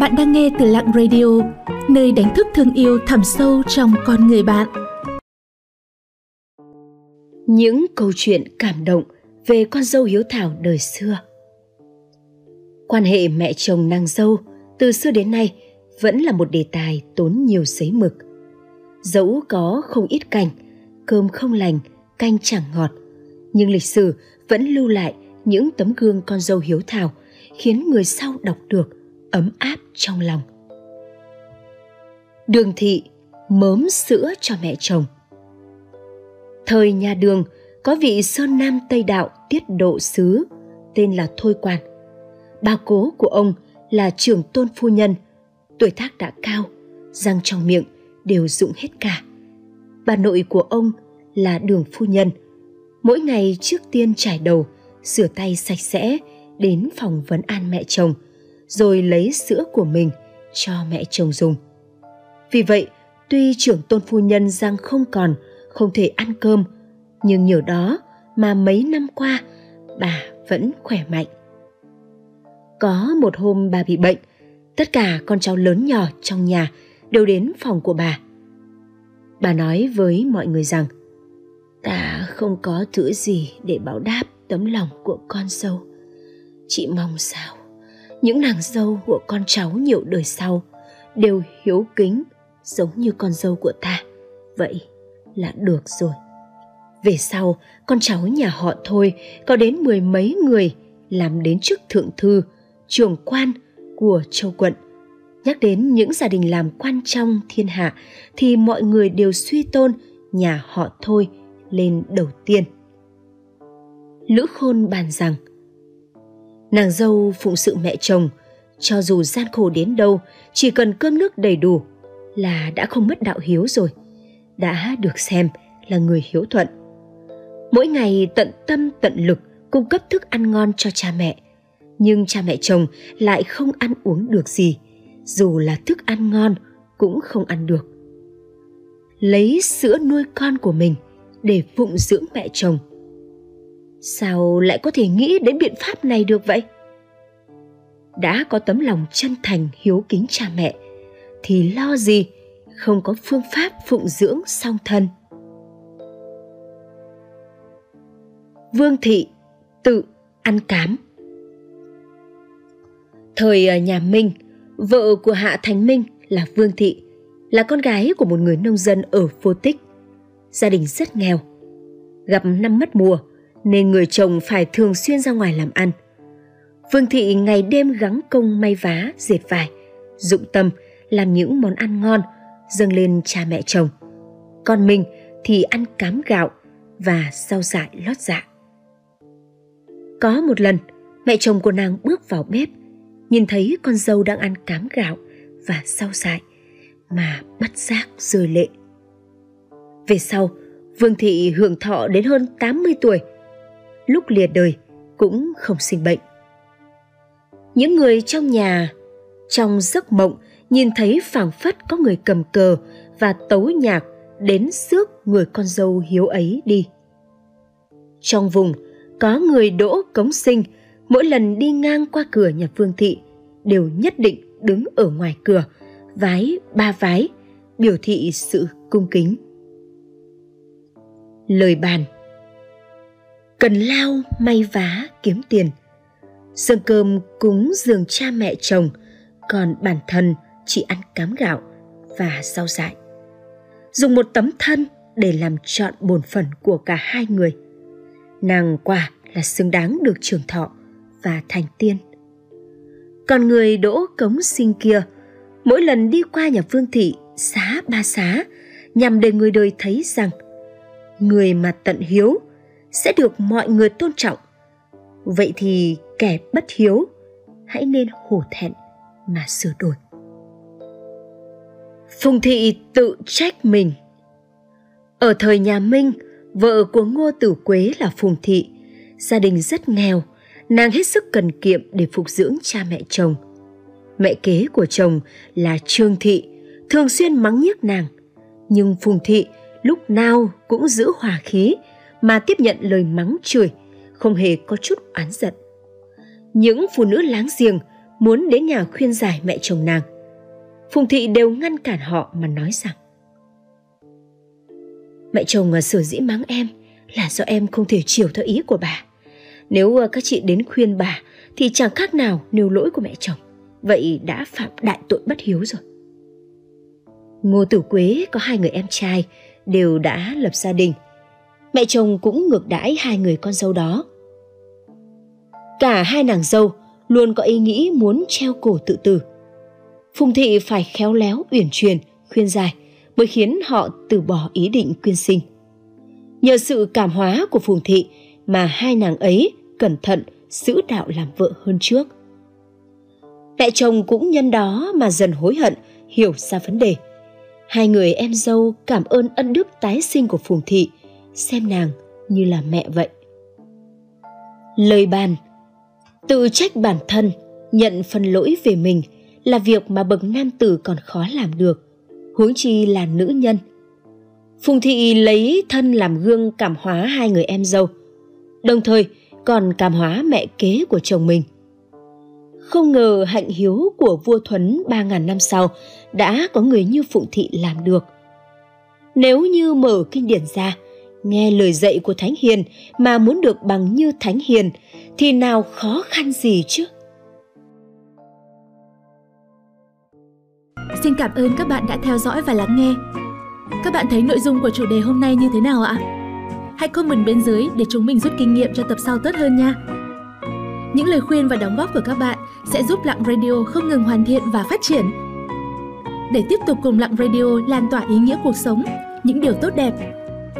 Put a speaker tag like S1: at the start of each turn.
S1: Bạn đang nghe từ Lặng Radio, nơi đánh thức thương yêu thẳm sâu trong con người bạn.
S2: Những câu chuyện cảm động về con dâu hiếu thảo đời xưa. Quan hệ mẹ chồng nàng dâu từ xưa đến nay vẫn là một đề tài tốn nhiều giấy mực. Dẫu có không ít cảnh cơm không lành, canh chẳng ngọt, nhưng lịch sử vẫn lưu lại những tấm gương con dâu hiếu thảo khiến người sau đọc được ấm áp trong lòng. Đường thị mớm sữa cho mẹ chồng. Thời nhà đường có vị sơn nam tây đạo tiết độ sứ tên là Thôi Quan. Bà cố của ông là trưởng tôn phu nhân, tuổi tác đã cao, răng trong miệng đều dụng hết cả. Bà nội của ông là đường phu nhân. Mỗi ngày trước tiên trải đầu, rửa tay sạch sẽ, đến phòng vấn an mẹ chồng, rồi lấy sữa của mình cho mẹ chồng dùng. Vì vậy, tuy trưởng tôn phu nhân Giang không còn, không thể ăn cơm, nhưng nhờ đó mà mấy năm qua bà vẫn khỏe mạnh. Có một hôm bà bị bệnh, tất cả con cháu lớn nhỏ trong nhà đều đến phòng của bà. Bà nói với mọi người rằng, ta không có thứ gì để báo đáp tấm lòng của con dâu. Chị mong sao những nàng dâu của con cháu nhiều đời sau đều hiếu kính giống như con dâu của ta. Vậy là được rồi. Về sau, con cháu nhà họ thôi có đến mười mấy người làm đến chức thượng thư, trưởng quan của châu quận. Nhắc đến những gia đình làm quan trong thiên hạ thì mọi người đều suy tôn nhà họ thôi lên đầu tiên. Lữ Khôn bàn rằng Nàng dâu phụng sự mẹ chồng, cho dù gian khổ đến đâu, chỉ cần cơm nước đầy đủ là đã không mất đạo hiếu rồi, đã được xem là người hiếu thuận. Mỗi ngày tận tâm tận lực cung cấp thức ăn ngon cho cha mẹ, nhưng cha mẹ chồng lại không ăn uống được gì, dù là thức ăn ngon cũng không ăn được. Lấy sữa nuôi con của mình để phụng dưỡng mẹ chồng Sao lại có thể nghĩ đến biện pháp này được vậy? Đã có tấm lòng chân thành hiếu kính cha mẹ thì lo gì không có phương pháp phụng dưỡng song thân. Vương thị tự ăn cám. Thời à, nhà Minh, vợ của Hạ Thành Minh là Vương thị, là con gái của một người nông dân ở Phô Tích. Gia đình rất nghèo. Gặp năm mất mùa, nên người chồng phải thường xuyên ra ngoài làm ăn. Vương Thị ngày đêm gắng công may vá, dệt vải, dụng tâm làm những món ăn ngon dâng lên cha mẹ chồng. Con mình thì ăn cám gạo và rau dại lót dạ. Có một lần, mẹ chồng của nàng bước vào bếp, nhìn thấy con dâu đang ăn cám gạo và rau dại mà bất giác rơi lệ. Về sau, Vương Thị hưởng thọ đến hơn 80 tuổi – lúc lìa đời cũng không sinh bệnh. Những người trong nhà, trong giấc mộng nhìn thấy phảng phất có người cầm cờ và tấu nhạc đến rước người con dâu hiếu ấy đi. Trong vùng, có người đỗ cống sinh, mỗi lần đi ngang qua cửa nhà Vương Thị đều nhất định đứng ở ngoài cửa, vái ba vái, biểu thị sự cung kính. Lời bàn – cần lao, may vá, kiếm tiền. Dâng cơm cúng giường cha mẹ chồng, còn bản thân chỉ ăn cám gạo và rau dại. Dùng một tấm thân để làm trọn bổn phận của cả hai người. Nàng quả là xứng đáng được trường thọ và thành tiên. Còn người đỗ cống sinh kia, mỗi lần đi qua nhà vương thị, xá ba xá, nhằm để người đời thấy rằng, người mà tận hiếu sẽ được mọi người tôn trọng. Vậy thì kẻ bất hiếu, hãy nên hổ thẹn mà sửa đổi. Phùng thị tự trách mình. Ở thời nhà minh, vợ của ngô tử quế là phùng thị. Gia đình rất nghèo, nàng hết sức cần kiệm để phục dưỡng cha mẹ chồng. Mẹ kế của chồng là trương thị, thường xuyên mắng nhiếc nàng. Nhưng phùng thị lúc nào cũng giữ hòa khí mà tiếp nhận lời mắng chửi, không hề có chút oán giận. Những phụ nữ láng giềng muốn đến nhà khuyên giải mẹ chồng nàng. Phùng Thị đều ngăn cản họ mà nói rằng Mẹ chồng à, sở dĩ mắng em là do em không thể chiều theo ý của bà. Nếu à, các chị đến khuyên bà thì chẳng khác nào nêu lỗi của mẹ chồng. Vậy đã phạm đại tội bất hiếu rồi. Ngô Tử Quế có hai người em trai đều đã lập gia đình. Mẹ chồng cũng ngược đãi hai người con dâu đó. Cả hai nàng dâu luôn có ý nghĩ muốn treo cổ tự tử. Phùng thị phải khéo léo uyển chuyển, khuyên giải mới khiến họ từ bỏ ý định quyên sinh. Nhờ sự cảm hóa của Phùng thị mà hai nàng ấy cẩn thận giữ đạo làm vợ hơn trước. Mẹ chồng cũng nhân đó mà dần hối hận, hiểu ra vấn đề. Hai người em dâu cảm ơn ân đức tái sinh của Phùng thị, xem nàng như là mẹ vậy. Lời bàn Tự trách bản thân, nhận phần lỗi về mình là việc mà bậc nam tử còn khó làm được, huống chi là nữ nhân. Phùng thị lấy thân làm gương cảm hóa hai người em dâu, đồng thời còn cảm hóa mẹ kế của chồng mình. Không ngờ hạnh hiếu của vua Thuấn ba ngàn năm sau đã có người như Phụng Thị làm được. Nếu như mở kinh điển ra, nghe lời dạy của Thánh Hiền mà muốn được bằng như Thánh Hiền thì nào khó khăn gì chứ?
S1: Xin cảm ơn các bạn đã theo dõi và lắng nghe. Các bạn thấy nội dung của chủ đề hôm nay như thế nào ạ? Hãy comment bên dưới để chúng mình rút kinh nghiệm cho tập sau tốt hơn nha. Những lời khuyên và đóng góp của các bạn sẽ giúp Lặng Radio không ngừng hoàn thiện và phát triển. Để tiếp tục cùng Lặng Radio lan tỏa ý nghĩa cuộc sống, những điều tốt đẹp,